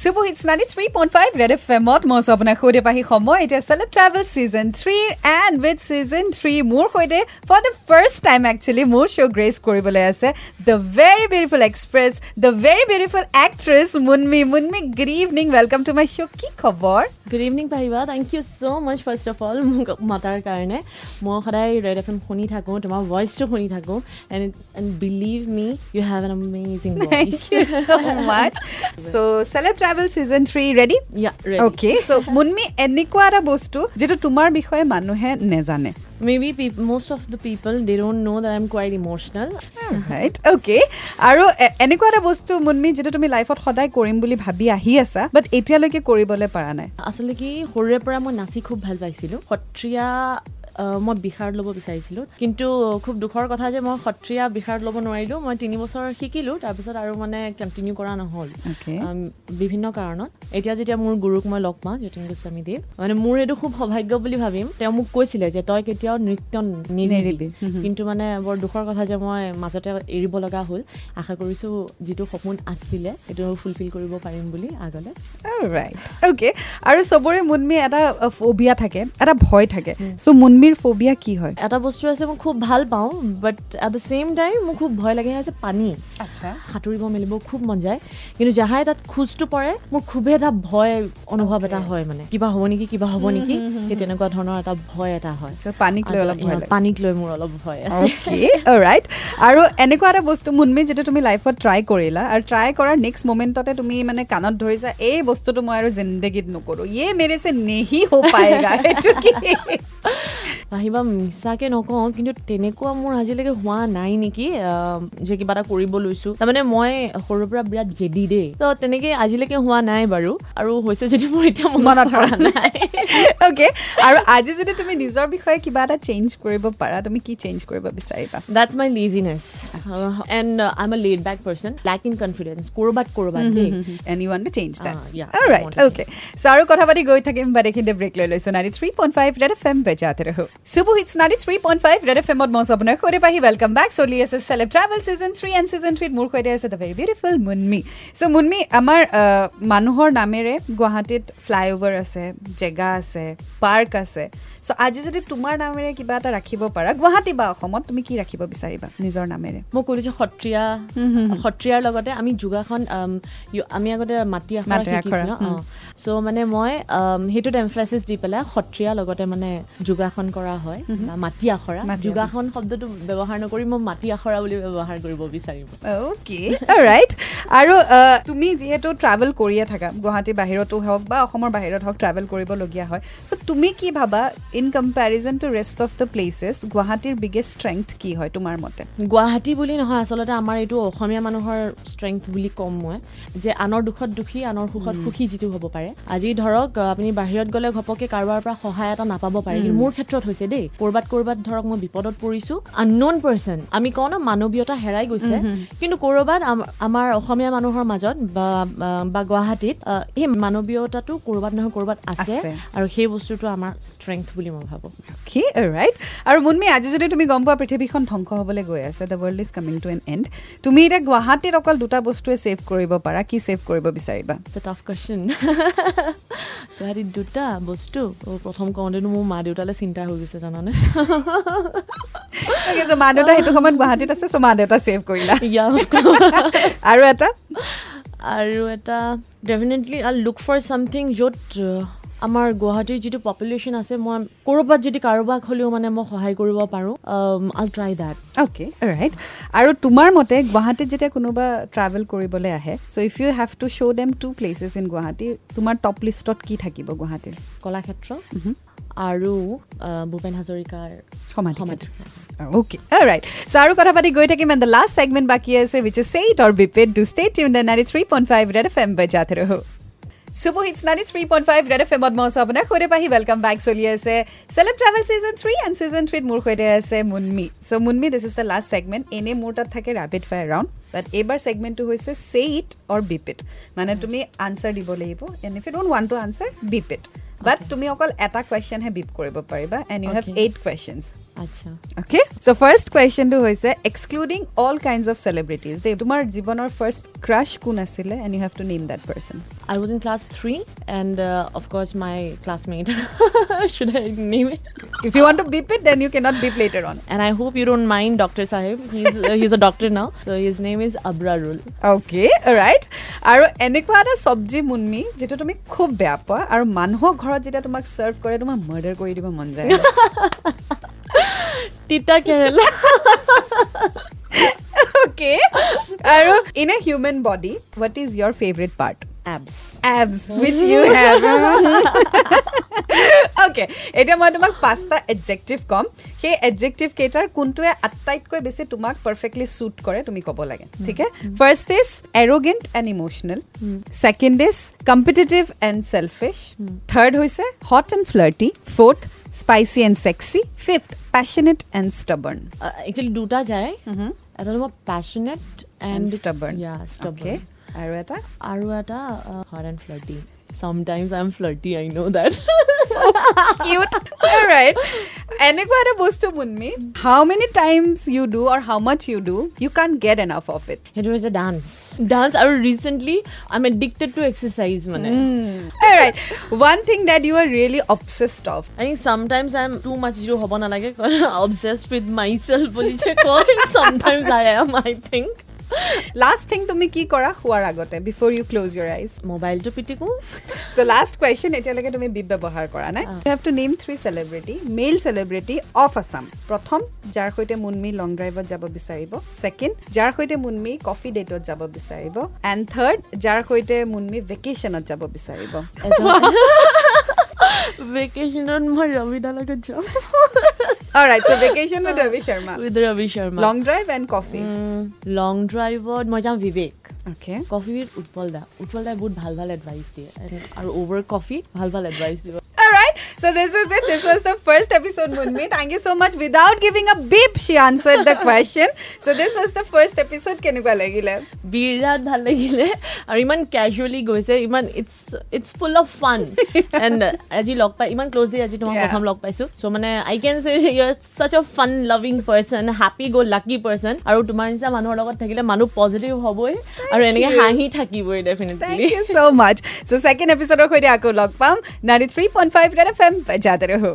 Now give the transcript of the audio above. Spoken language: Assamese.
চুবু hits ninety three point five red F এমত মই আছোঁ আপোনাৰ সৈতে পাহি সময় এতিয়া চেলেব ট্ৰেভেল ছিজন থ্ৰীৰ এণ্ড উইথ ছিজন থ্ৰী মোৰ সৈতে for the first time actually মোৰ শ্ব' গ্ৰেচ কৰিবলৈ আছে the very beautiful actress the very beautiful actress Munmi Munmi good evening welcome to my show' কি খবৰ গুড ইভিনিং পাহিবা thank you so' much first of all মোক মাতাৰ কাৰণে মই সদায় ৰেড এফ এম শুনি থাকোঁ তোমাৰ ভইচটো শুনি থাকোঁ and and believe me you have an amazing much show' celeb travel season three ready okay so' Munmi এনেকুৱা এটা বস্তু যিটো তোমাৰ বিষয়ে মানুহে নেজানে maybe most of the people they don't know' that I am quite emotional right okay আৰু এনেকুৱা এটা বস্তু মুনমি যিটো তুমি লাইফত সদায় কৰিম বুলি ভাবি আহি আছা বাট এতিয়ালৈকে কৰিবলৈ পৰা নাই আচলতে কি সৰুৰে পৰা মই নাচি খুব ভাল পাইছিলোঁ সত্ৰীয়া মই বিশাৰদ ল'ব বিচাৰিছিলোঁ। কিন্তু খুব দুখৰ কথা যে মই সত্ৰীয়া বিশাৰদ ল'ব নোৱাৰিলোঁ। মই তিনি বছৰ শিকিলোঁ তাৰপিছত আৰু মানে কণ্টিনিউ কৰা নহ'ল। বিভিন্ন কাৰণত। এতিয়া যেতিয়া মোৰ গুৰুক মই লগ পাওঁ যতীন গোস্বামীদেৱ মানে মোৰ এইটো খুব সৌভাগ্য বুলি ভাবিম। তেওঁ মোক কৈছিলে যে তই কেতিয়াও নৃত্য নিদিবি কিন্তু মানে বৰ দুখৰ কথা যে মই মাজতে এৰিব লগা হ'ল। আশা কৰিছোঁ যিটো সপোন আছিলে সেইটো ফুলফিল কৰিব পাৰিম বুলি আগলৈ। ৰাইট অ'কে আৰু চবৰে মুনমি এটা ফবিয়া থাকে এটা ভয় থাকে। চ' মুনমি পানীৰ ফবিয়া কি হয়? এটা বস্তু আছে মই খুব ভাল পাওঁ but at the same time মোক খুব ভয় লাগে আছে পানী। আচ্ছা। সাঁতুৰিব মেলিব খুব মন যায় কিন্তু যাহাই তাত খোজটো পৰে মোৰ খুবেই এটা ভয় অনুভৱ এটা হয় মানে। কিবা হ'ব নেকি কিবা হ'ব নেকি সেই তেনেকুৱা ধৰণৰ এটা ভয় এটা হয়। পানীক লৈ অলপ পানীক লৈ মোৰ অলপ ভয় ৰাইট আৰু এনেকুৱা এটা বস্তু মুনমি যিটো তুমি লাইফত ট্ৰাই কৰিলা আৰু ট্ৰাই কৰাৰ নেক্সট মমেণ্টতে তুমি মানে কাণত ধৰিছা এই বস্তুটো মই আৰু জিন্দগীত নকৰোঁ। ইয়ে মেৰে চে নেহি হ পায়েগা সেইটো কি? আহিবা মিছাকে নকওঁ কিন্তু তেনেকুৱা মোৰ আজিলৈকে হোৱা নাই নেকি যে কিবা এটা কৰিব লৈছোঁ। তাৰমানে মই সৰুৰ পৰা বিৰাট জেদি দেই। ত' তেনেকে আজিলৈকে হোৱা নাই বাৰু। আৰু হৈছে যদি মোৰ এতিয়া মনত ধৰা নাই। অ'কে আৰু আজি যদি তুমি নিজৰ বিষয়ে কিবা এটা চেঞ্জ কৰিব পাৰা তুমি কি চেঞ্জ কৰিব বিচাৰিবা? That's my laziness and I am a laid back person lack in confidence ক'ৰবাত ক'ৰবাত এনি one to change right okay so' আৰু কথা পাতি গৈ থাকিম বা দেখিতে ব্ৰেক লৈ লৈছোঁ। Ninety three point five red F M বেজাতে ৰহো চুবু hits ninety three point five red F এমত মই আপোনাৰ সৈতে পাহি ৱেলকাম বেক চলি আছে celeb travel season three and season থ্ৰীত মোৰ সৈতে আছে the very beautiful Munmi so' Munmi আমাৰ মানুহৰ নামেৰে গুৱাহাটীত ফ্লাইঅভাৰ আছে জেগা আছে পাৰ্ক আছে চ' আজি যদি তোমাৰ নামেৰে কিবা এটা ৰাখিব পাৰা গুৱাহাটী বা অসমত তুমি কি ৰাখিব বিচাৰিবা নিজৰ নামেৰে? মই কৰিছোঁ সত্ৰীয়া সত্ৰীয়াৰ লগতে আমি যোগাসন আমি আগতে মাটি আখৰা চ' মানে মই সেইটোত এমফাইচিছ দি পেলাই সত্ৰীয়া লগতে মানে যোগাসন কৰা হয় মাটি আখৰা। যোগাসন শব্দটো ব্যৱহাৰ নকৰি মই মাটি আখৰা বুলি ব্যৱহাৰ কৰিব বিচাৰিম। অ'কে ৰাইট আৰু তুমি যিহেতু ট্ৰেভেল কৰিয়ে থাকা গুৱাহাটীৰ বাহিৰতো হওক বা অসমৰ বাহিৰত হওক ট্ৰেভেল কৰিবলগীয়া হয়। চ' তুমি কি ভাবা in comparison to rest of the places গুৱাহাটীৰ বিগেষ্ট ষ্ট্ৰেংথ কি হয় তোমাৰ মতে? গুৱাহাটী বুলি নহয় আচলতে আমাৰ এইটো অসমীয়া মানুহৰ ষ্ট্ৰেংথ বুলি ক'ম মই যে আনৰ দুখত দুখী আনৰ সুখত সুখী যিটো হ'ব পাৰে। আজি ধৰক আপুনি বাহিৰত গ'লে ঘপককৈ কাৰোবাৰ পৰা সহায় এটা নাপাব পাৰে কিন্তু মোৰ ক্ষেত্ৰত হৈছে দেই ক'ৰবাত ক'ৰবাত ধৰক মই বিপদত পৰিছোঁ আনন'ন পাৰ্চন আমি কওঁ ন মানৱীয়তা হেৰাই গৈছে কিন্তু ক'ৰবাত আমাৰ অসমীয়া মানুহৰ মাজত বা গুৱাহাটীত সেই মানৱীয়তাটো ক'ৰবাত নহয় ক'ৰবাত আছে আৰু সেই বস্তুটো আমাৰ ষ্ট্ৰেংথ বুলি মই ভাবোঁ। ৰাইট আৰু মুনমি আজি যদি তুমি গম পোৱা পৃথিৱীখন ধ্বংস হ'বলৈ গৈ আছে the world is coming to an end তুমি এতিয়া গুৱাহাটীত অকল দুটা বস্তুৱে ছেভ কৰিব পাৰা কি ছেভ কৰিব বিচাৰিবা? টাফ কুৱেশ্যন গুৱাহাটীত দুটা বস্তু? প্ৰথম কওঁতেনো মোৰ মা দেউতালৈ চিন্তা হৈ গৈছে জানানে? মা দেউতা সেইটো সময়ত গুৱাহাটীত আছে চ' মা দেউতা ছেভ কৰিলা। আৰু এটা? আৰু এটা definitely I look for something য'ত আমাৰ গুৱাহাটীৰ যিটো পপুলেশ্যন আছে মই ক'ৰবাত যদি কাৰোবাক হ'লেও মানে মই সহায় কৰিব পাৰোঁ I try that okay right আৰু তোমাৰ মতে গুৱাহাটীত যেতিয়া কোনোবা ট্ৰেভেল কৰিবলৈ আহে so' if you have to show' them two places in Guwahati তোমাৰ টপ লিষ্টত কি থাকিব গুৱাহাটীৰ? কলাক্ষেত্ৰ আৰু ভূপেন হাজৰিকাৰ সমাধি অ'কে ৰাইট চ' আৰু কথা পাতি গৈ থাকিম এণ্ড দ্য লাষ্ট ছেগমেণ্ট বাকী আছে which is say it or beeped do stay tuned the ninety three point five red F M বজাতে ৰহো। Super hits ninety three point five red F এমত মই আছোঁ আপোনাৰ সৈতে পাহি ৱেলকাম বেক চলি আছে celeb travel season three and season থ্ৰীত মোৰ সৈতে আছে Munmi so' Munmi this is the last segment এনেই মোৰ তাত থাকে ৰেপিড ফায়াৰ ৰাউণ্ড বাট এইবাৰ ছেগমেণ্টটো হৈছে ছেইট অৰ বিপিট মানে তুমি আনচাৰ দিব লাগিব and if you don't one to answer beep it but তুমি অকল এটা কুৱেশ্যনহে বিপ কৰিব পাৰিবা and you have eight questions আচ্ছা। অ'কে চ' ফাৰ্ষ্ট কুৱেশ্যনটো হৈছে excluding all kinds of celebrities they তোমাৰ জীৱনৰ ফাৰ্ষ্ট ক্ৰাছ কোন আছিলে? And you have to name that person I was in class three and of course my classmate should I name it if you want to beep it then you can't beep later on and I hope you don't mind doctor Saheb he is a doctor now so' his name is Abrarul okay right আৰু এনেকুৱা এটা চব্জি মুনমি যিটো তুমি খুব বেয়া পোৱা আৰু মানুহৰ ঘৰত যেতিয়া তোমাক চাৰ্ভ কৰে তোমাৰ মাৰ্ডাৰ কৰি দিব মন যায়। তিতা কেৰেলা অ'কে আৰু in a human body what is your favourite part abs. Abs which you have. Okay. এতিয়া মই তোমাক পাঁচটা এডজেক্টিভ ক'ম সেই এডজেক্টিভ কেইটাৰ কোনটোৱে আটাইতকৈ বেছি তোমাক পাৰফেক্টলি শ্বুট কৰে তুমি ক'ব লাগে ঠিক first is arrogant and emotional second is competitive and selfish third হৈছে hot and flirty fourth spicy and sexy fifth passionate and stubborn actually দুটা যায়। এটা তোমাৰ পেশ্যনেট এণ্ড ষ্টাবাৰ্ণ ষ্টাবাৰ্ণ আৰু এটা? আৰু এটা hot and flirty Sometimes I'm flirty, I know that. so cute. All right. Anikwara to Munmi. How many times you do or how much you do, you can't get enough of it. It was a dance. Dance. I recently, I'm addicted to exercise. മനെ hmm. All right. One thing that you are really obsessed of. I think sometimes I'm too much obsessed with myself. Sometimes I am, I think. Last thing তুমি কি কৰা? শোৱাৰ আগতে before you close your eyes মোবাইলটো পিটিকো। চ' লাষ্ট কুৱেশ্যন এতিয়ালৈকে তুমি বিপ ব্যৱহাৰ কৰা নাই। You have to name three celebrity male celebrity of Assam প্ৰথম যাৰ সৈতে মুনমি লং ড্ৰাইভত যাব বিচাৰিব ছেকেণ্ড যাৰ সৈতে মুনমি কফি ডেটত যাব বিচাৰিব এণ্ড থাৰ্ড যাৰ সৈতে মুনমি ভেকেশ্যনত যাব বিচাৰিব ভেকেশ্যনত মই ৰবিদাৰ লগত যাম। Alright, so vacation with Ravi Sharma. With Ravi Sharma. Long drive and coffee. Mm, long drive মই যাম Bibek Okay. Coffee with Utpal দা উৎপল দাই বহুত ভাল ভাল এডভাইচ দিয়ে আৰু অভাৰ কফি ভাল ভাল এডভাইচ দিব Alright, so this is it. This was the first episode, Munmi. Thank you so much. Without giving a beep, she answered the question. So this was the first episode. কেনেকুৱা লাগিলে বিৰাট ভাল লাগিলে আৰু ইমান কেজুৱেলি গৈছে ইমান it's it's full of fun and আজি লগ পাই ইমান ক্ল'জলি আজি তোমাক প্ৰথম লগ পাইছোঁ চ' মানে I can say you are such a fun loving person happy go' lucky person আৰু তোমাৰ নিচিনা মানুহৰ লগত থাকিলে মানুহ পজিটিভ হ'বই আৰু এনেকৈ হাঁহি থাকিবই definitely thank you so' much so' second এপিছডৰ সৈতে আকৌ লগ পাম ninety three point five red F M যাতে ৰহো